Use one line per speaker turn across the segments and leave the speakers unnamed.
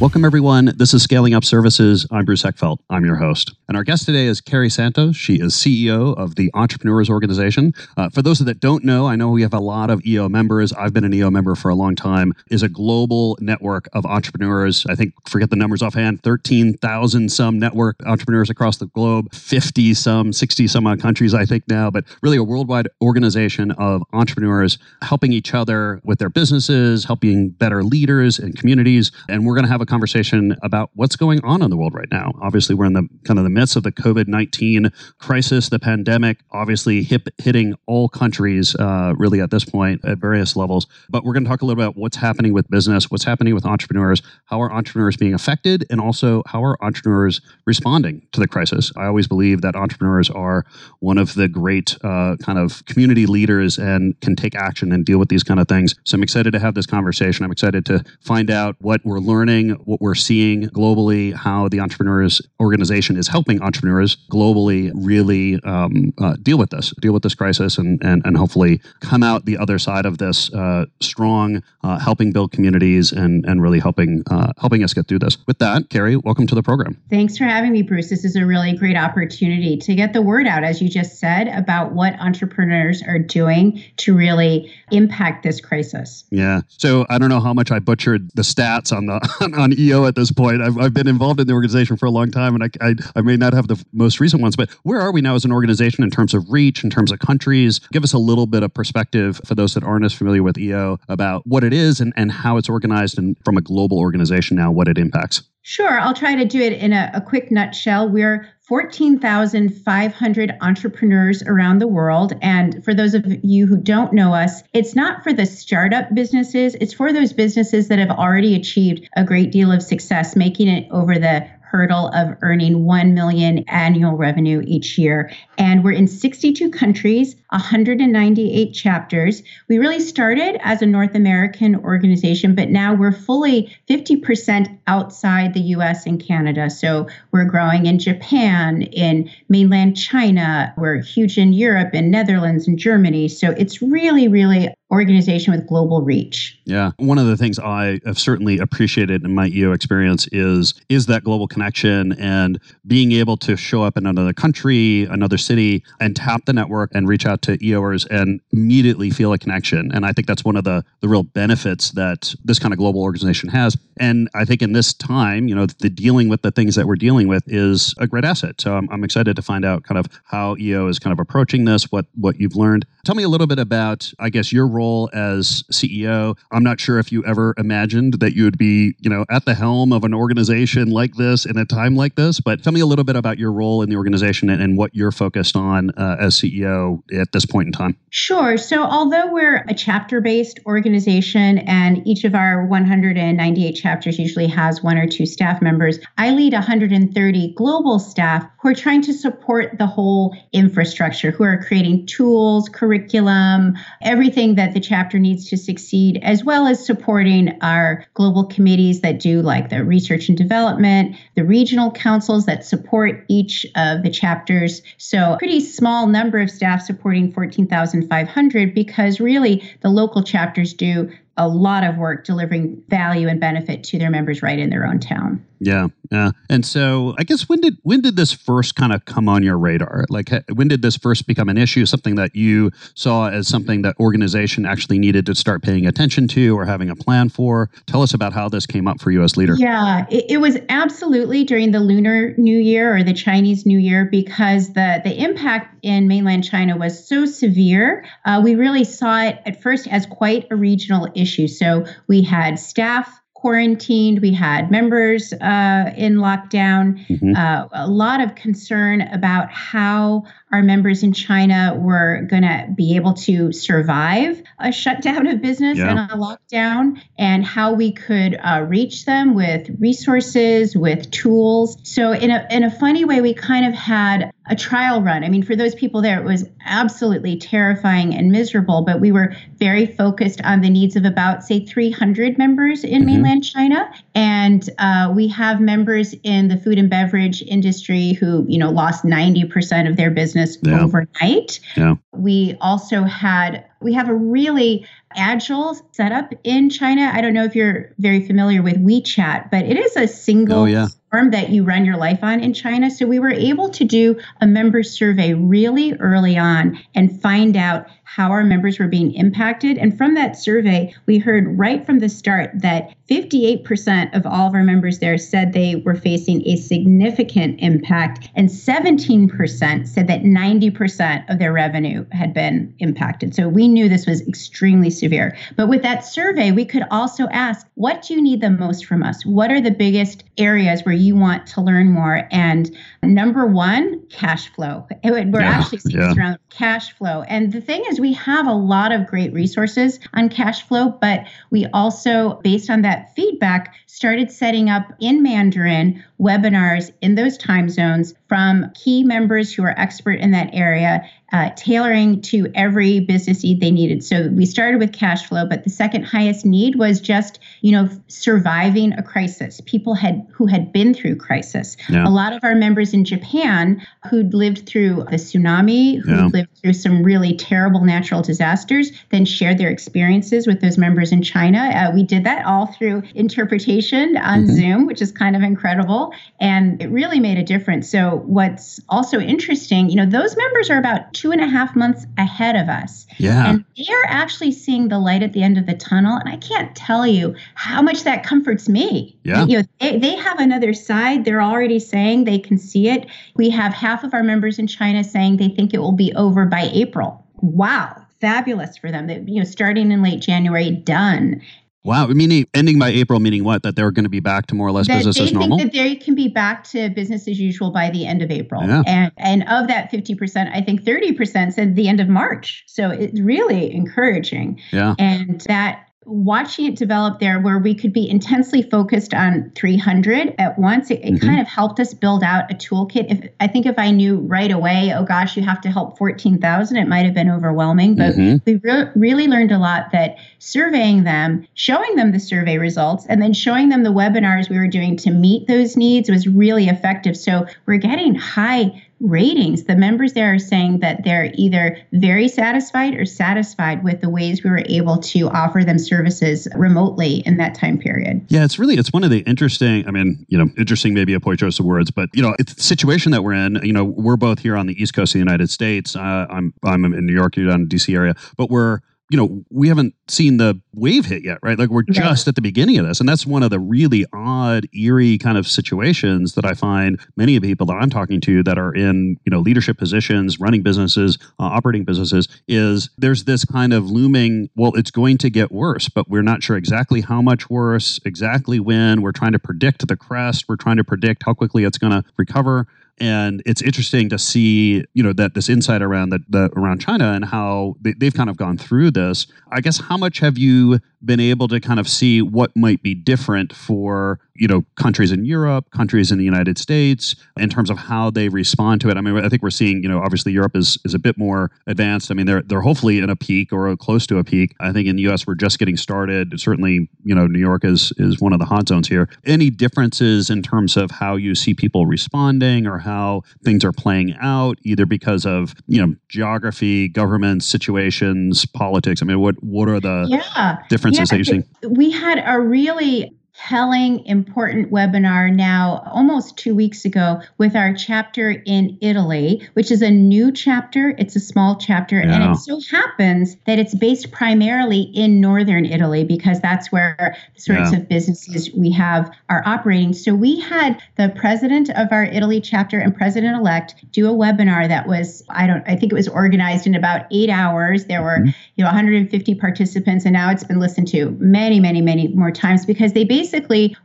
Welcome, everyone. This is Scaling Up Services. I'm Bruce Eckfeldt. I'm your host. And our guest today is Carrie Santos. She is CEO of the Entrepreneurs Organization. Uh, for those that don't know, I know we have a lot of EO members. I've been an EO member for a long time. is a global network of entrepreneurs. I think, forget the numbers offhand, 13,000 some network entrepreneurs across the globe, 50 some, 60 some odd countries, I think now, but really a worldwide organization of entrepreneurs helping each other with their businesses, helping better leaders and communities. And we're going to have a conversation about what's going on in the world right now. Obviously, we're in the kind of the midst of the COVID 19 crisis, the pandemic, obviously hip, hitting all countries uh, really at this point at various levels. But we're going to talk a little about what's happening with business, what's happening with entrepreneurs, how are entrepreneurs being affected, and also how are entrepreneurs responding to the crisis. I always believe that entrepreneurs are one of the great uh, kind of community leaders and can take action and deal with these kind of things. So I'm excited to have this conversation. I'm excited to find out what we're learning, what we're seeing globally, how the entrepreneurs organization is helping entrepreneurs globally really um, uh, deal with this, deal with this crisis, and and, and hopefully come out the other side of this uh, strong, uh, helping build communities and and really helping uh, helping us get through this. With that, Carrie, welcome to the program.
Thanks for having me, Bruce. This is a really great opportunity to get the word out, as you just said, about what entrepreneurs are doing to really impact this crisis.
Yeah. So I don't know how much I butchered the stats on the on on EO at this point. I've, I've been involved in the organization for a long time, and I, I, I may not have the most recent ones, but where are we now as an organization in terms of reach, in terms of countries? Give us a little bit of perspective for those that aren't as familiar with EO about what it is and, and how it's organized, and from a global organization now, what it impacts.
Sure, I'll try to do it in a, a quick nutshell. We're 14,500 entrepreneurs around the world. And for those of you who don't know us, it's not for the startup businesses, it's for those businesses that have already achieved a great deal of success, making it over the hurdle of earning 1 million annual revenue each year. And we're in 62 countries, 198 chapters. We really started as a North American organization, but now we're fully 50% outside the US and Canada. So we're growing in Japan, in mainland China, we're huge in Europe, in Netherlands, and Germany. So it's really, really organization with global reach.
Yeah, one of the things I have certainly appreciated in my EO experience is is that global connection and being able to show up in another country, another city, and tap the network and reach out to EOers and immediately feel a connection. And I think that's one of the the real benefits that this kind of global organization has. And I think in this time, you know, the dealing with the things that we're dealing with is a great asset. So I'm, I'm excited to find out kind of how EO is kind of approaching this, what what you've learned. Tell me a little bit about, I guess, your role as CEO. I'm not sure if you ever imagined that you would be, you know, at the helm of an organization like this in a time like this. But tell me a little bit about your role in the organization and, and what you're focused on uh, as CEO at this point in time.
Sure. So, although we're a chapter based organization and each of our 198 chapters usually has one or two staff members, I lead 130 global staff who are trying to support the whole infrastructure, who are creating tools, curriculum, everything that the chapter needs to succeed, as well as supporting our global committees that do like the research and development, the regional councils that support each of the chapters. So, pretty small number of staff supporting 14,500 because really the local chapters do a lot of work delivering value and benefit to their members right in their own town.
Yeah, yeah. And so I guess when did when did this first kind of come on your radar? Like when did this first become an issue? Something that you saw as something that organization actually needed to start paying attention to or having a plan for? Tell us about how this came up for you as leader.
Yeah, it, it was absolutely during the Lunar New Year or the Chinese New Year because the the impact in mainland China was so severe. Uh, we really saw it at first as quite a regional issue. So we had staff quarantined. We had members uh, in lockdown. Mm-hmm. Uh, a lot of concern about how our members in China were going to be able to survive a shutdown of business yeah. and a lockdown, and how we could uh, reach them with resources, with tools. So, in a in a funny way, we kind of had a trial run. I mean, for those people there, it was absolutely terrifying and miserable, but we were very focused on the needs of about, say, 300 members in mm-hmm. mainland China. And uh, we have members in the food and beverage industry who, you know, lost 90% of their business business yeah. overnight. Yeah. We also had we have a really agile setup in China. I don't know if you're very familiar with WeChat, but it is a single oh, yeah. platform that you run your life on in China. So we were able to do a member survey really early on and find out how our members were being impacted. And from that survey, we heard right from the start that 58% of all of our members there said they were facing a significant impact, and 17% said that 90% of their revenue had been impacted. So we knew this was extremely severe. But with that survey, we could also ask, what do you need the most from us? What are the biggest areas where you want to learn more? And number one, cash flow. We're yeah, actually seeing yeah. around cash flow. And the thing is, we have a lot of great resources on cash flow, but we also, based on that feedback, started setting up in Mandarin webinars in those time zones from key members who are expert in that area uh, tailoring to every business need they needed. So we started with cash flow, but the second highest need was just, you know, surviving a crisis. People had who had been through crisis. Yeah. A lot of our members in Japan who'd lived through the tsunami, who yeah. lived through some really terrible natural disasters, then shared their experiences with those members in China. Uh, we did that all through interpretation on mm-hmm. Zoom, which is kind of incredible, and it really made a difference. So what's also interesting, you know, those members are about two and a half months ahead of us.
Yeah.
And they're actually seeing the light at the end of the tunnel. And I can't tell you how much that comforts me.
Yeah.
You know, they, they have another side. They're already saying they can see it. We have half of our members in China saying they think it will be over by April. Wow fabulous for them. That you know, starting in late January, done.
Wow, meaning ending by April, meaning what? That they're going to be back to more or less that business as normal.
Think That they can be back to business as usual by the end of April, yeah. and and of that fifty percent, I think thirty percent said the end of March. So it's really encouraging.
Yeah,
and that watching it develop there where we could be intensely focused on 300 at once it, it mm-hmm. kind of helped us build out a toolkit if i think if i knew right away oh gosh you have to help 14000 it might have been overwhelming but mm-hmm. we re- really learned a lot that surveying them showing them the survey results and then showing them the webinars we were doing to meet those needs was really effective so we're getting high ratings, the members there are saying that they're either very satisfied or satisfied with the ways we were able to offer them services remotely in that time period.
Yeah, it's really it's one of the interesting. I mean, you know, interesting maybe a poor choice of words, but you know, it's the situation that we're in. You know, we're both here on the East Coast of the United States. Uh, I'm I'm in New York, you're down in DC area, but we're you know, we haven't seen the wave hit yet, right? Like we're right. just at the beginning of this. And that's one of the really odd, eerie kind of situations that I find many of the people that I'm talking to that are in, you know, leadership positions, running businesses, uh, operating businesses, is there's this kind of looming, well, it's going to get worse, but we're not sure exactly how much worse, exactly when. We're trying to predict the crest. We're trying to predict how quickly it's going to recover and it's interesting to see you know that this insight around the, the around China and how they, they've kind of gone through this. I guess how much have you been able to kind of see what might be different for you know countries in Europe, countries in the United States in terms of how they respond to it? I mean, I think we're seeing you know obviously Europe is is a bit more advanced. I mean, they're they're hopefully in a peak or close to a peak. I think in the U.S. we're just getting started. Certainly, you know, New York is is one of the hot zones here. Any differences in terms of how you see people responding or how things are playing out, either because of you know geography, government situations, politics. I mean, what what are the yeah. differences yeah, that you're seeing?
We had a really compelling, important webinar now almost two weeks ago with our chapter in Italy, which is a new chapter. It's a small chapter, yeah. and it so happens that it's based primarily in northern Italy because that's where the sorts yeah. of businesses we have are operating. So we had the president of our Italy chapter and president elect do a webinar that was, I don't, I think it was organized in about eight hours. There were, mm-hmm. you know, 150 participants, and now it's been listened to many, many, many more times because they basically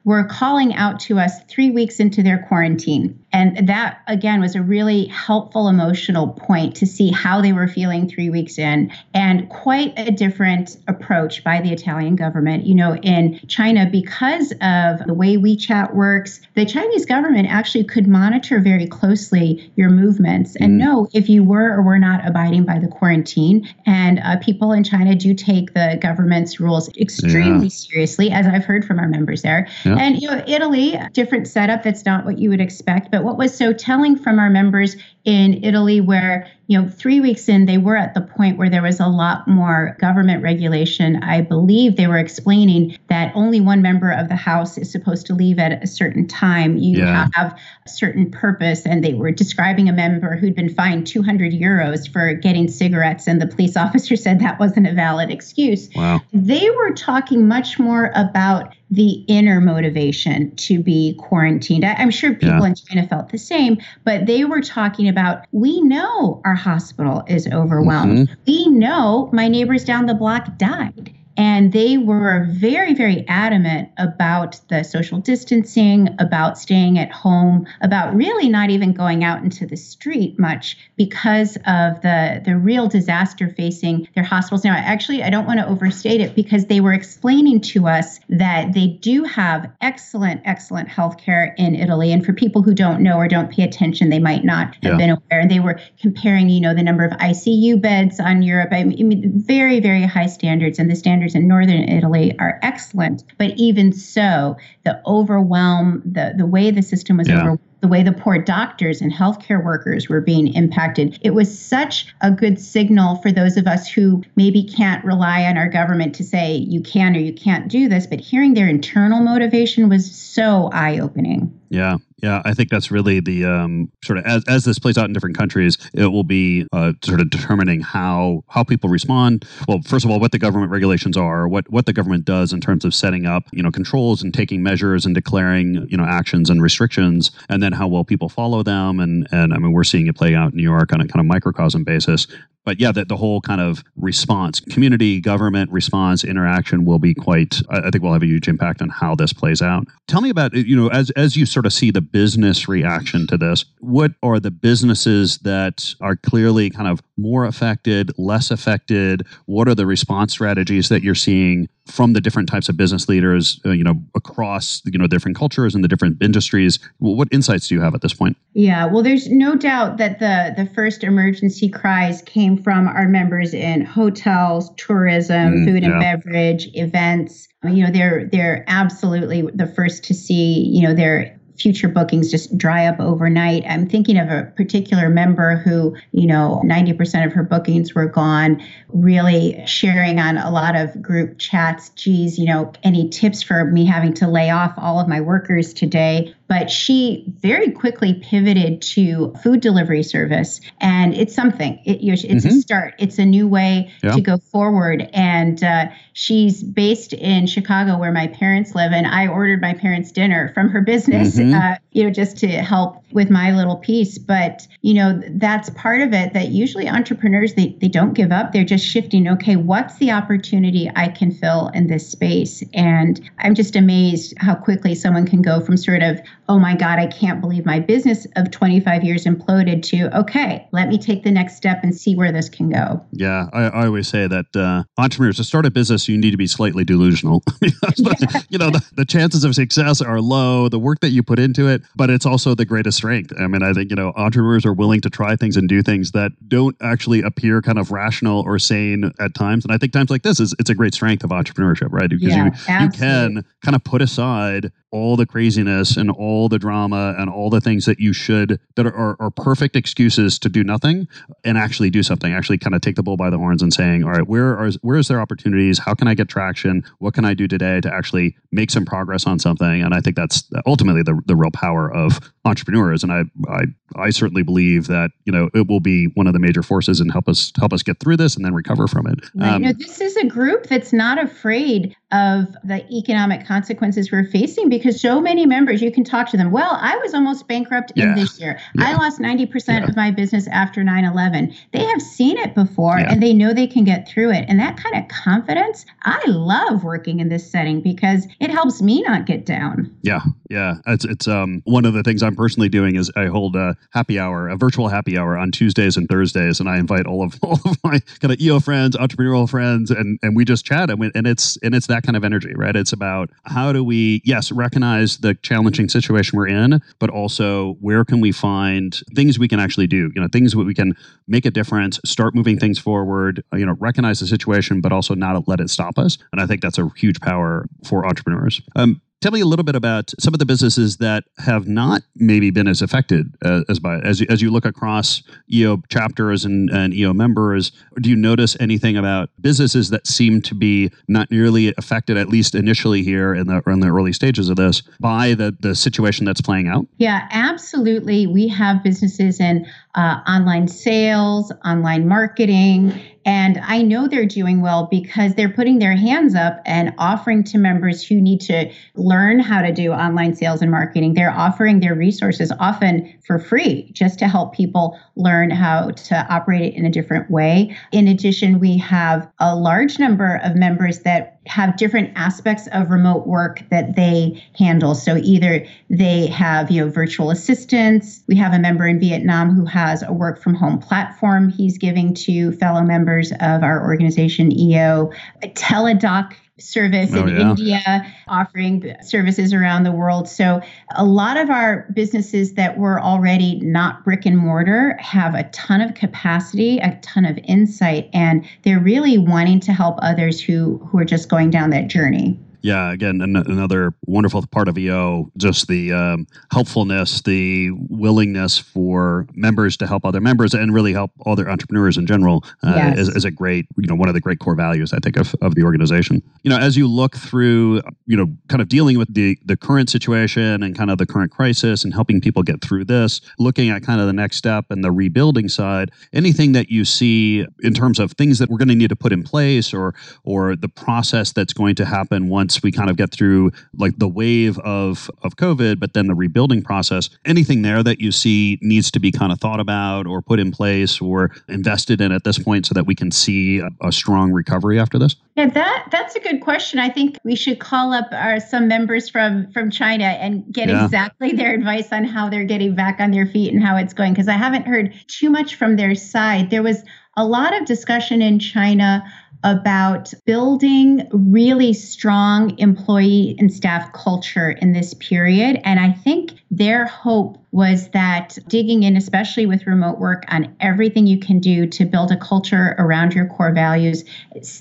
were calling out to us three weeks into their quarantine. And that, again, was a really helpful emotional point to see how they were feeling three weeks in, and quite a different approach by the Italian government. You know, in China, because of the way WeChat works, the Chinese government actually could monitor very closely your movements and mm. know if you were or were not abiding by the quarantine. And uh, people in China do take the government's rules extremely yeah. seriously, as I've heard from our members there. Yeah. And, you know, Italy, different setup that's not what you would expect, but what was so telling from our members in Italy, where you know, three weeks in, they were at the point where there was a lot more government regulation. I believe they were explaining that only one member of the House is supposed to leave at a certain time. You yeah. have a certain purpose. And they were describing a member who'd been fined 200 euros for getting cigarettes, and the police officer said that wasn't a valid excuse.
Wow.
They were talking much more about the inner motivation to be quarantined. I, am sure people yeah. in China felt the same, but they were talking about we know our hospital is overwhelmed. Mm-hmm. We know my neighbors down the block died. And they were very, very adamant about the social distancing, about staying at home, about really not even going out into the street much because of the, the real disaster facing their hospitals. Now, actually, I don't want to overstate it because they were explaining to us that they do have excellent, excellent health care in Italy. And for people who don't know or don't pay attention, they might not have yeah. been aware. And they were comparing, you know, the number of ICU beds on Europe. I mean, very, very high standards. And the standards standards in northern Italy are excellent. But even so, the overwhelm, the, the way the system was yeah. overwhelmed, the way the poor doctors and healthcare workers were being impacted. It was such a good signal for those of us who maybe can't rely on our government to say you can or you can't do this, but hearing their internal motivation was so eye opening.
Yeah, yeah, I think that's really the um, sort of as, as this plays out in different countries, it will be uh, sort of determining how how people respond. Well, first of all, what the government regulations are, what what the government does in terms of setting up you know controls and taking measures and declaring you know actions and restrictions, and then how well people follow them. And and I mean, we're seeing it play out in New York on a kind of microcosm basis but yeah, that the whole kind of response, community, government response, interaction will be quite. I think will have a huge impact on how this plays out. Tell me about you know as as you sort of see the business reaction to this. What are the businesses that are clearly kind of more affected, less affected? What are the response strategies that you're seeing from the different types of business leaders, uh, you know, across you know different cultures and the different industries? What insights do you have at this point?
Yeah, well, there's no doubt that the the first emergency cries came from our members in hotels, tourism, mm, food and yeah. beverage, events. You know, they're they're absolutely the first to see you know their future bookings just dry up overnight. I'm thinking of a particular member who, you know, 90% of her bookings were gone, really sharing on a lot of group chats. Geez, you know, any tips for me having to lay off all of my workers today? But she very quickly pivoted to food delivery service. And it's something it, you know, it's mm-hmm. a start. It's a new way yeah. to go forward. And uh, she's based in chicago where my parents live. And i ordered my parents dinner from her business mm-hmm. uh, you know just to help with my little piece. But you know that's part of it that usually entrepreneurs they, they don't give up. They're just shifting okay what's the opportunity i can fill in this space? And i'm just amazed how quickly someone can go from sort of oh my God, I can't believe my business of 25 years imploded to, okay, let me take the next step and see where this can go.
Yeah, I, I always say that uh, entrepreneurs, to start a business, you need to be slightly delusional. yeah. you know, the, the, chances of success are low, the work that you put into it, but it's also the greatest strength. I mean, I think, you know, entrepreneurs are willing to try things and do things that don't actually appear kind of rational or sane at times. And I think times like this is, it's a great strength of entrepreneurship, right? Because yeah, you, you can kind of put aside all the craziness and all the drama and all the things that you should that are, are, perfect excuses to do nothing and actually do something actually kind of take the bull by the horns and saying all right where are where is there opportunities? How can i get traction? What can i do today to actually make some progress on something? And i think that's ultimately the, the real power of entrepreneurs. And I, I i certainly believe that you know it will be one of the major forces and help us help us get through this and then recover from it.
Um, you know, this is a group that's not afraid of the economic consequences we're facing because so many members you can talk to them well i was almost bankrupt yeah. in this year yeah. i lost 90% yeah. of my business after 9-11 they have seen it before and they know they can get through it and that kind of confidence i love working in this setting because it helps me not get down
yeah yeah it's, it's um one of the things i'm personally doing is i hold a happy hour a virtual happy hour on tuesdays and thursdays and i invite all of all of my kind of eo friends entrepreneurial friends and and we just chat and, we, and it's and it's that kind of energy, right? It's about how do we, yes, recognize the challenging situation we're in, but also where can we find things we can actually do? You know, things that we can make a difference, start moving things forward, you know, recognize the situation, but also not let it stop us. And I think that's a huge power for entrepreneurs. Um, Tell me a little bit about some of the businesses that have not maybe been as affected uh, as by as you, as you look across EO chapters and, and EO members. Do you notice anything about businesses that seem to be not nearly affected, at least initially here in the in the early stages of this, by the the situation that's playing out?
Yeah, absolutely. We have businesses in uh, online sales, online marketing and I know they're doing well because they're putting their hands up and offering to members who need to learn how to do online sales and marketing. They're offering their resources often for free just to help people learn how to operate it in a different way. In addition, we have a large number of members that have different aspects of remote work that they handle. So either they have, you know, virtual assistants. We have a member in Vietnam who has a work from home platform he's giving to fellow members of our organization EO. A teledoc service oh, in yeah. India, offering services around the world. So, a lot of our businesses that were already not brick and mortar have a ton of capacity, a ton of insight, and they're really wanting to help others who, who are just going down that journey
yeah, again, an- another wonderful part of EO, just the um, helpfulness, the willingness for members to help other members and really help other entrepreneurs in general uh, yes. is, is, a great, you know, one of the great core values, I think, of, of the organization. You know, as you look through, you know, kind of dealing with the, the current situation and kind of the current crisis and helping people get through this, looking at kind of the next step and the rebuilding side, anything that you see in terms of things that we're going to need to put in place or, or the process that's going to happen once once we kind of get through like the wave of of COVID, but then the rebuilding process, anything there that you see needs to be kind of thought about or put in place or invested in at this point so that we can see a, a strong recovery after this?
Yeah, that that's a good question. I think we should call up our some members from from China and get yeah. exactly their advice on how they're getting back on their feet and how it's going because I haven't heard too much from their side. There was a lot of discussion in China about building really strong employee and staff culture in this period. And I think their hope was that digging in, especially with remote work, on everything you can do to build a culture around your core values,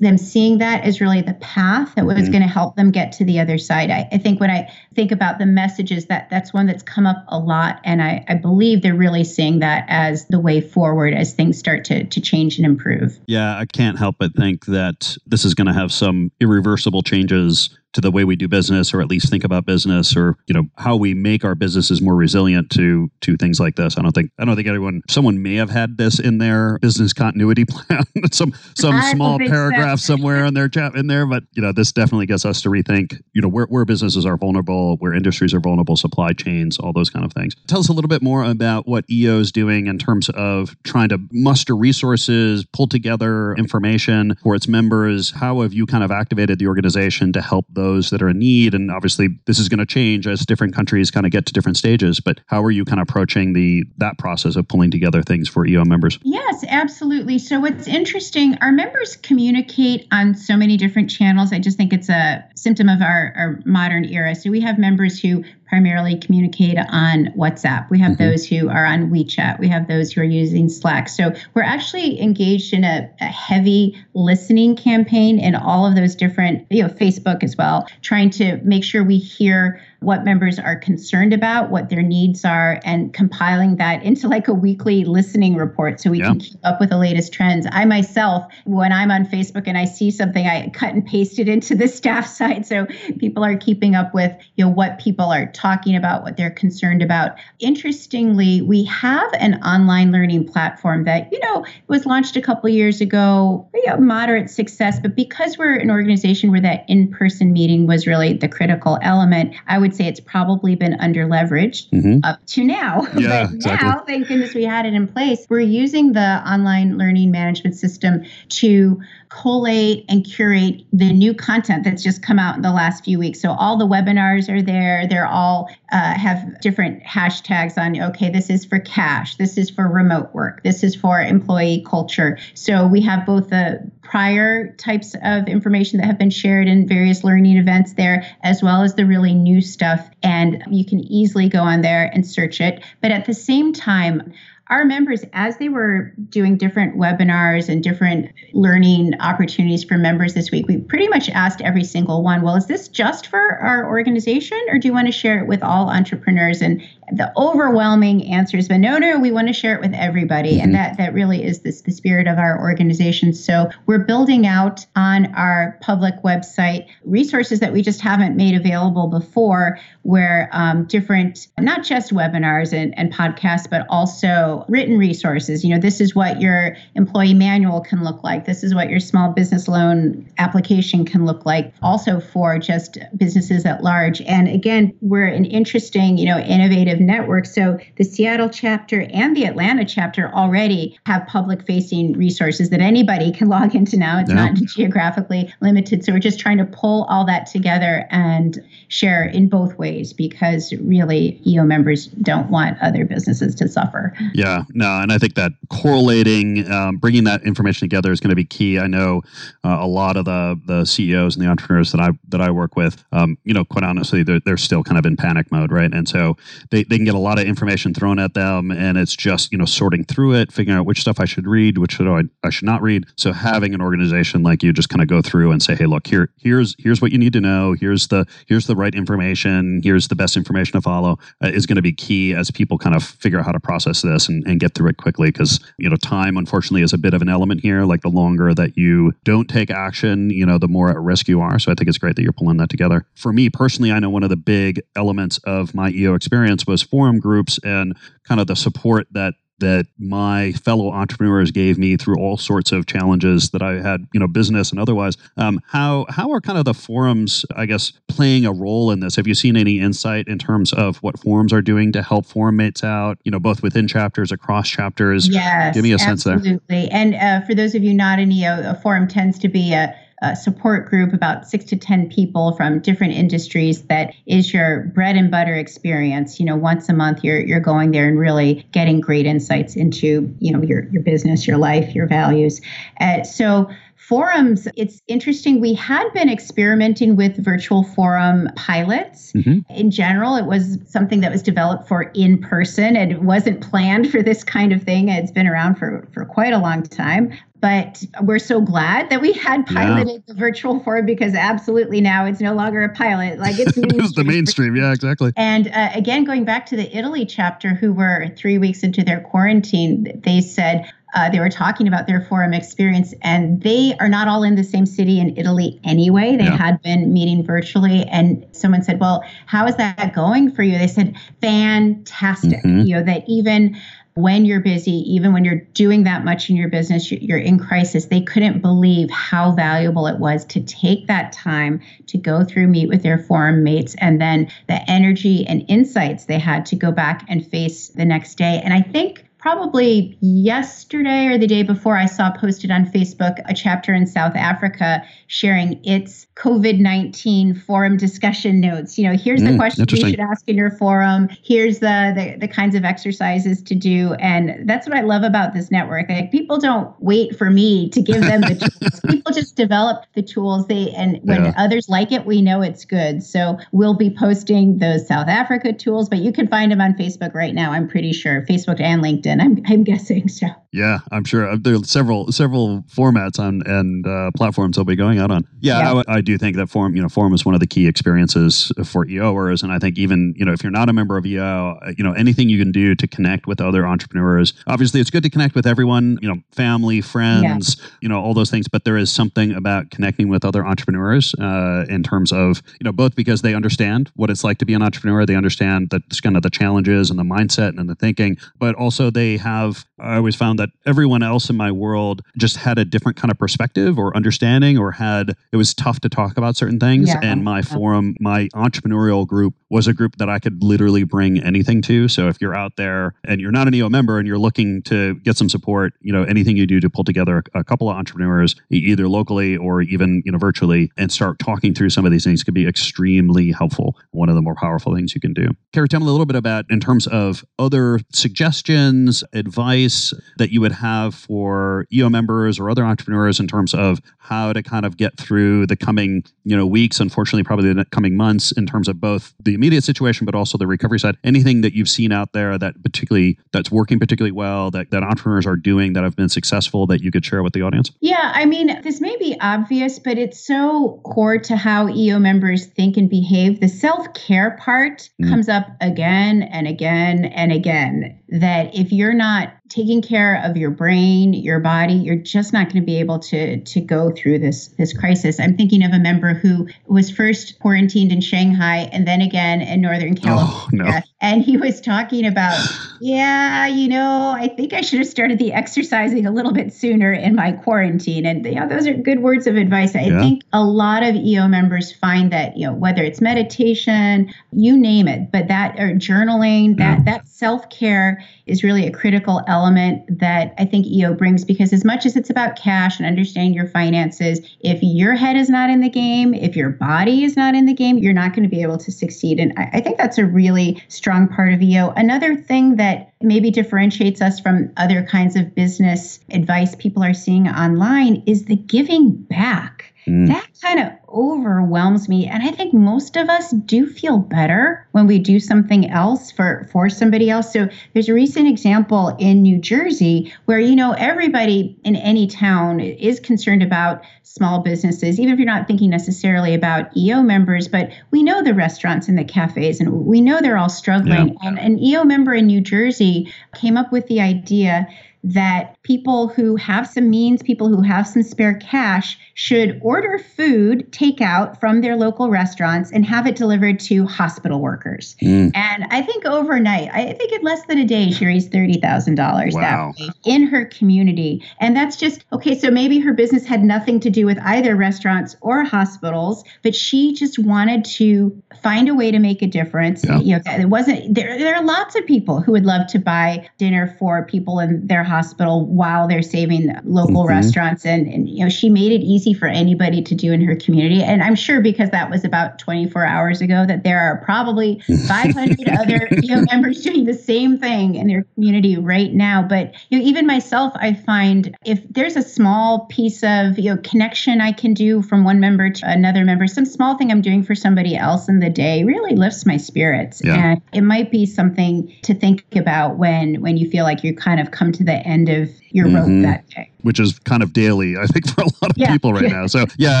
them seeing that as really the path that was mm-hmm. going to help them get to the other side. I, I, think when I think about the messages, that that's one that's come up a lot, and I, I believe they're really seeing that as the way forward as things start to to change and improve.
Yeah, I can't help but think that this is going to have some irreversible changes to the way we do business or at least think about business or you know how we make our businesses more resilient to to things like this. I don't think i don't think anyone someone may have had this in their business continuity plan some some I small paragraph so. somewhere in their chat in there but you know this definitely gets us to rethink you know where, where businesses are vulnerable where industries are vulnerable supply chains all those kind of things. Tell us a little bit more about what eo is doing in terms of trying to muster resources pull together information for its members. How have you kind of activated the organization to help those that are in need? And obviously, this is going to change as different countries kind of get to different stages. But how are you kind of approaching the that process of pulling together things for EO members?
Yes, absolutely. So what's interesting, our members communicate on so many different channels. I just think it's a symptom of our, our modern era. So we have members who primarily communicate on WhatsApp. We have mm-hmm. those who are on WeChat. We have those who are using Slack. So we're actually engaged in a, a heavy listening campaign in all of those different, you know, Facebook as well, trying to make sure we hear what members are concerned about, what their needs are, and compiling that into like a weekly listening report so we yeah. can keep up with the latest trends. I myself, when I'm on Facebook and I see something, I cut and paste it into the staff side so people are keeping up with you know what people are talking about, what they're concerned about. Interestingly, we have an online learning platform that you know was launched a couple years ago, you know, moderate success, but because we're an organization where that in-person meeting was really the critical element, I would say it's probably been under leveraged mm-hmm. up to now.
Yeah,
but
exactly.
now, thank goodness we had it in place. We're using the online learning management system to collate and curate the new content that's just come out in the last few weeks. So all the webinars are there. They're all uh, have different hashtags on. Okay, this is for cash. This is for remote work. This is for employee culture. So we have both the prior types of information that have been shared in various learning events there, as well as the really new stuff. And you can easily go on there and search it. But at the same time, our members, as they were doing different webinars and different learning opportunities for members this week, we pretty much asked every single one, well, is this just for our organization or do you want to share it with all entrepreneurs? And the overwhelming answer has been no, no, we want to share it with everybody. Mm-hmm. And that, that really is this, the spirit of our organization. So we're building out on our public website resources that we just haven't made available before, where um, different, not just webinars and, and podcasts, but also written resources. You know, this is what your employee manual can look like. This is what your small business loan application can look like. Also for just businesses at large. And again, we're an interesting, you know, innovative network. So the Seattle chapter and the Atlanta chapter already have public facing resources that anybody can log into now. It's not geographically limited. So we're just trying to pull all that together and share in both ways because really EO members don't want other businesses to suffer.
Yeah, yeah, no, and I think that correlating, um, bringing that information together is going to be key. I know uh, a lot of the the CEOs and the entrepreneurs that I that I work with, um, you know, quite honestly, they're, they're still kind of in panic mode, right? And so they, they can get a lot of information thrown at them, and it's just you know sorting through it, figuring out which stuff I should read, which should I, I should not read. So having an organization like you just kind of go through and say, hey, look, here here's here's what you need to know. Here's the here's the right information. Here's the best information to follow uh, is going to be key as people kind of figure out how to process this and, and get through it quickly because you know time unfortunately is a bit of an element here like the longer that you don't take action you know the more at risk you are so i think it's great that you're pulling that together for me personally i know one of the big elements of my eo experience was forum groups and kind of the support that that my fellow entrepreneurs gave me through all sorts of challenges that I had, you know, business and otherwise. Um, how how are kind of the forums, I guess, playing a role in this? Have you seen any insight in terms of what forums are doing to help forum mates out? You know, both within chapters, across chapters.
Yes,
give me a
absolutely.
sense there.
Absolutely. And uh, for those of you not in EO, a forum tends to be a a support group, about six to 10 people from different industries that is your bread and butter experience. You know, once a month you're, you're going there and really getting great insights into, you know, your, your business, your life, your values. Uh, so forums, it's interesting. We had been experimenting with virtual forum pilots. Mm-hmm. In general, it was something that was developed for in person and it wasn't planned for this kind of thing. It's been around for, for quite a long time but we're so glad that we had piloted yeah. the virtual forum because absolutely now it's no longer a pilot. Like it's,
it's the mainstream. Yeah exactly.
And uh, again going back to the italy chapter who were three weeks into their quarantine they said uh, they were talking about their forum experience and they are not all in the same city in italy anyway. They yeah. had been meeting virtually and someone said well how is that going for you? They said fantastic. Mm-hmm. you know that even when you're busy, even when you're doing that much in your business, you're in crisis, they couldn't believe how valuable it was to take that time to go through, meet with their forum mates, and then the energy and insights they had to go back and face the next day. And I think probably yesterday or the day before, I saw posted on Facebook a chapter in South Africa sharing its COVID 19 forum discussion notes. You know, here's the mm, questions you should ask in your forum, here's the, the, the kinds of exercises to do. And that's what I love about this network. Like, people don't wait for me to give them the tools, people just develop the tools. They And when yeah. others like it, we know it's good. So we'll be posting those South Africa tools, but you can find them on Facebook right now, I'm pretty sure, Facebook and LinkedIn I'm I'm guessing so.
Yeah, I'm sure uh, there are several several formats on and uh, platforms they'll be going out on. Yeah, yeah. I, I, do think that form you know, forum is one of the key experiences for EOers, and I think even you know if you're not a member of EO, uh, you know anything you can do to connect with other entrepreneurs. Obviously, it's good to connect with everyone, you know, family, friends, yeah. you know, all those things. But there is something about connecting with other entrepreneurs uh, in terms of you know both because they understand what it's like to be an entrepreneur, they understand that kind of the challenges and the mindset and the thinking, but also they have. I always found that everyone else in my world just had a different kind of perspective or understanding or had it was tough to talk about certain things yeah. and my forum my entrepreneurial group was a group that I could literally bring anything to. So if you're out there and you're not an EO member and you're looking to get some support you know anything you do to pull together a, couple of entrepreneurs either locally or even you know virtually and start talking through some of these things could be extremely helpful. One of the more powerful things you can do. Carrie tell me a little bit about in terms of other suggestions advice that you would have for EO members or other entrepreneurs in terms of how to kind of get through the coming, you know, weeks, unfortunately, probably the coming months in terms of both the immediate situation, but also the recovery side? Anything that you've seen out there that particularly that's working particularly well, that, that entrepreneurs are doing that have been successful that you could share with the audience?
Yeah, I mean, this may be obvious, but it's so core to how EO members think and behave. The self-care part mm. comes up again and again and again. That if you're not taking care of your brain, your body, you're just not going to be able to to go through this this crisis. I'm thinking of a member who was first quarantined in Shanghai and then again in Northern California. Oh, no. And he was talking about, yeah, you know, I think I should have started the exercising a little bit sooner in my quarantine. And you know, those are good words of advice. I yeah. think a lot of EO members find that, you know, whether it's meditation, you name it, but that or journaling, that yeah. that self-care is really a critical element that I think EO brings because as much as it's about cash and understanding your finances, if your head is not in the game, if your body is not in the game, you're not going to be able to succeed. And I, I think that's a really strong part of EO. Another thing that maybe differentiates us from other kinds of business advice people are seeing online is the giving back. Mm. That kind of overwhelms me and i think most of us do feel better when we do something else for for somebody else so there's a recent example in new jersey where you know everybody in any town is concerned about small businesses even if you're not thinking necessarily about eo members but we know the restaurants and the cafes and we know they're all struggling yeah. and an eo member in new jersey came up with the idea that people who have some means, people who have some spare cash, should order food takeout from their local restaurants and have it delivered to hospital workers. Mm. And I think overnight, I think in less than a day, she raised $30,000 wow. that way in her community. And that's just, okay, so maybe her business had nothing to do with either restaurants or hospitals, but she just wanted to find a way to make a difference. Yeah. You know, it wasn't, there, there are lots of people who would love to buy dinner for people in their hospital while they're saving local mm-hmm. restaurants. And, and, you know, she made it easy for anybody to do in her community. And I'm sure because that was about 24 hours ago that there are probably 500 other you know, members doing the same thing in their community right now. But you know, even myself, I find if there's a small piece of you know connection I can do from one member to another member, some small thing I'm doing for somebody else in the day really lifts my spirits. Yeah. And it might be something to think about when when you feel like you kind of come to the end of your mm-hmm. rope that day
which is kind of daily, I think, for a lot of yeah. people right now. So yeah,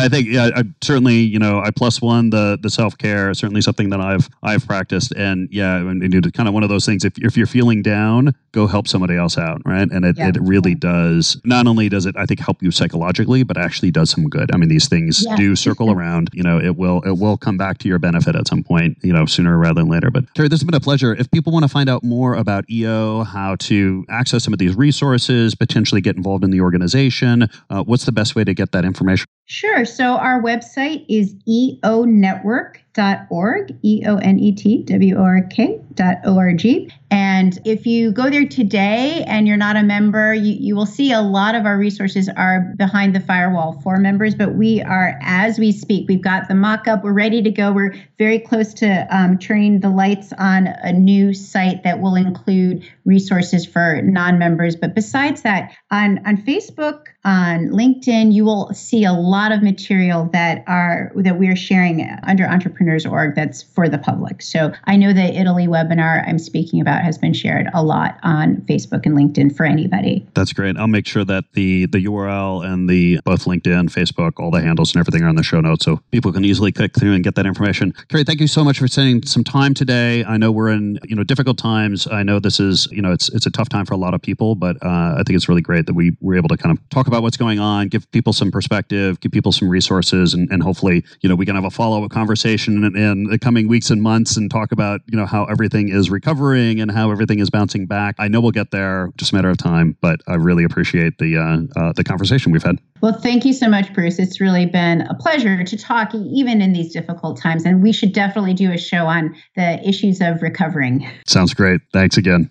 I think yeah, I certainly you know I plus one the the self care certainly something that I've I've practiced, and yeah, and, and kind of one of those things. If if you're feeling down, go help somebody else out, right? And it, yeah. it really does. Not only does it I think help you psychologically, but actually does some good. I mean, these things yeah. do circle around. You know, it will it will come back to your benefit at some point. You know, sooner rather than later. But Terry, this has been a pleasure. If people want to find out more about EO, how to access some of these resources, potentially get involved in the organization, uh, what's the best way to get that information?
Sure. So our website is eonetwork.org, E O N E T W O R K dot O R G. And if you go there today and you're not a member, you, you will see a lot of our resources are behind the firewall for members, but we are, as we speak, we've got the mock up, we're ready to go. We're very close to um, turning the lights on a new site that will include resources for non members. But besides that, on, on Facebook, on LinkedIn, you will see a lot of material that are that we're sharing under Entrepreneurs Org that's for the public. So I know the Italy webinar I'm speaking about has been shared a lot on Facebook and LinkedIn for anybody.
That's great. I'll make sure that the the URL and the both LinkedIn, Facebook, all the handles and everything are in the show notes so people can easily click through and get that information. Carrie, thank you so much for spending some time today. I know we're in, you know, difficult times. I know this is, you know, it's it's a tough time for a lot of people, but uh, I think it's really great that we were able to kind of talk about what's going on, give people some perspective, give people some resources, and, and hopefully, you know, we can have a follow up conversation in, in, the coming weeks and months and talk about, you know, how everything is recovering and how everything is bouncing back. I know we'll get there, just a matter of time, but I really appreciate the uh, uh, the conversation we've had.
Well, thank you so much, Bruce. It's really been a pleasure to talk, even in these difficult times. And we should definitely do a show on the issues of recovering.
Sounds great. Thanks again.